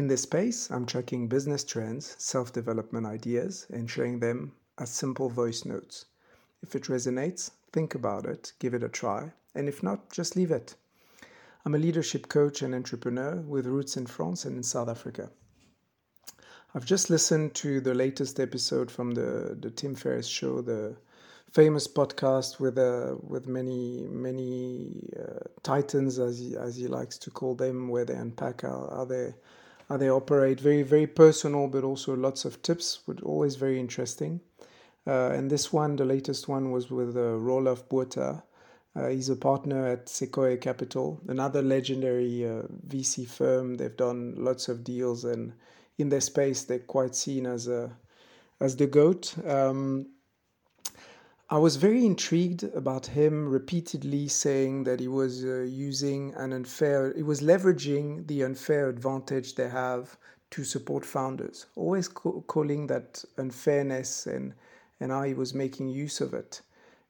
In this space, I'm tracking business trends, self development ideas, and sharing them as simple voice notes. If it resonates, think about it, give it a try, and if not, just leave it. I'm a leadership coach and entrepreneur with roots in France and in South Africa. I've just listened to the latest episode from the, the Tim Ferriss show, the famous podcast with uh, with many many uh, titans as he, as he likes to call them, where they unpack how, how they how they operate. Very very personal, but also lots of tips, but always very interesting. Uh, and this one, the latest one, was with uh, Roelof Botha. Uh, he's a partner at Sequoia Capital, another legendary uh, VC firm. They've done lots of deals, and in their space, they're quite seen as a as the goat. Um, I was very intrigued about him repeatedly saying that he was uh, using an unfair, he was leveraging the unfair advantage they have to support founders, always co- calling that unfairness and, and how he was making use of it.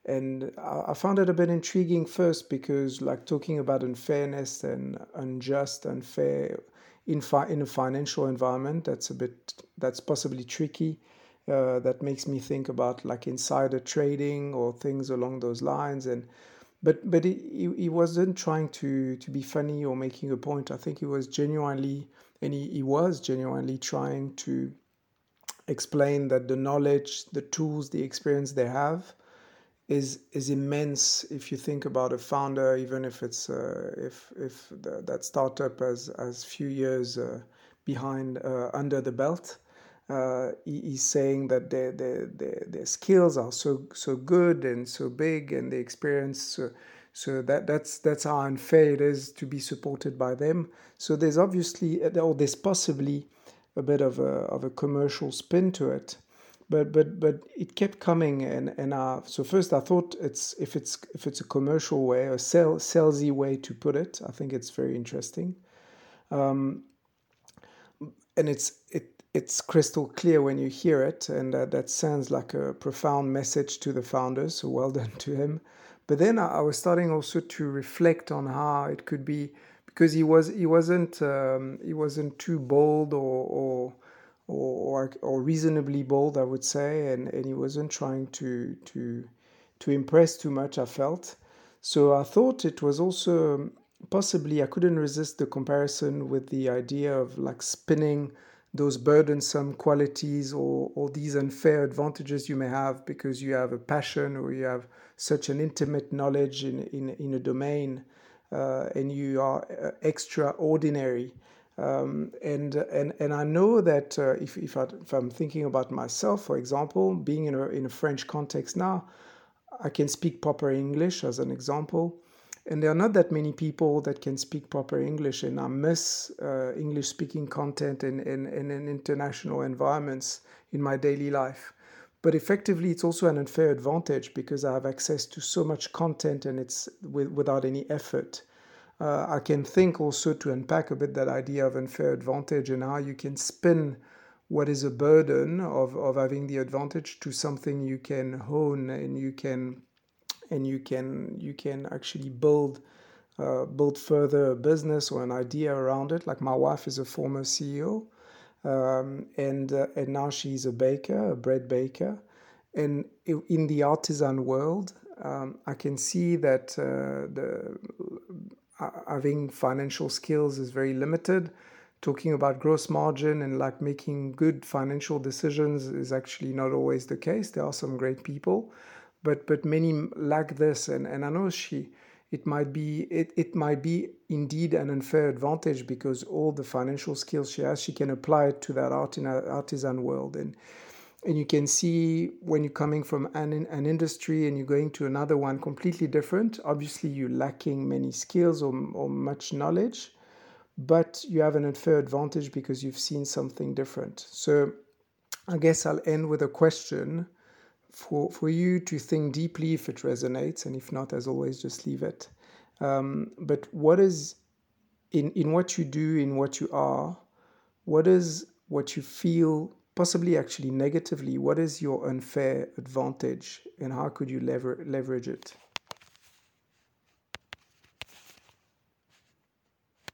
And I, I found it a bit intriguing first because, like, talking about unfairness and unjust, unfair in, fi- in a financial environment, that's a bit, that's possibly tricky uh, that makes me think about like insider trading or things along those lines. And but but he, he wasn't trying to to be funny or making a point. I think he was genuinely and he, he was genuinely trying to explain that the knowledge the tools the experience they have is is immense if you think about a founder even if it's uh, if if the, that startup has has few years uh, behind uh, under the belt uh, he's saying that their, their, their, their skills are so so good and so big and the experience so, so that that's that's how unfair it is to be supported by them. So there's obviously or there's possibly a bit of a of a commercial spin to it. But but but it kept coming and and uh, so first I thought it's if it's if it's a commercial way a sell, salesy way to put it I think it's very interesting. Um, and it's it it's crystal clear when you hear it, and that sounds like a profound message to the founders. So well done to him. But then I, I was starting also to reflect on how it could be because he was he wasn't um, he wasn't too bold or or or, or reasonably bold, I would say, and, and he wasn't trying to to to impress too much. I felt so. I thought it was also possibly I couldn't resist the comparison with the idea of like spinning those burdensome qualities or, or these unfair advantages you may have because you have a passion or you have such an intimate knowledge in, in, in a domain uh, and you are uh, extraordinary. Um, and, and, and I know that uh, if, if, I, if I'm thinking about myself, for example, being in a, in a French context now, I can speak proper English as an example and there are not that many people that can speak proper English, and I miss uh, English speaking content in, in, in, in international environments in my daily life. But effectively, it's also an unfair advantage because I have access to so much content and it's with, without any effort. Uh, I can think also to unpack a bit that idea of unfair advantage and how you can spin what is a burden of, of having the advantage to something you can hone and you can and you can you can actually build uh, build further a business or an idea around it. Like my wife is a former CEO, um, and uh, and now she's a baker, a bread baker, and in the artisan world, um, I can see that uh, the having financial skills is very limited. Talking about gross margin and like making good financial decisions is actually not always the case. There are some great people, but but many lack this. And and i know she it might be it, it might be indeed an unfair advantage because all the financial skills she has she can apply it to that art in artisan world. And and you can see when you're coming from an, an industry and you're going to another one completely different obviously you're lacking many skills or, or much knowledge but you have an unfair advantage because you've seen something different. So i guess i'll end with a question for, for you to think deeply if it resonates, and if not, as always, just leave it. Um, but what is in, in what you do, in what you are, what is what you feel, possibly actually negatively, what is your unfair advantage, and how could you lever, leverage it?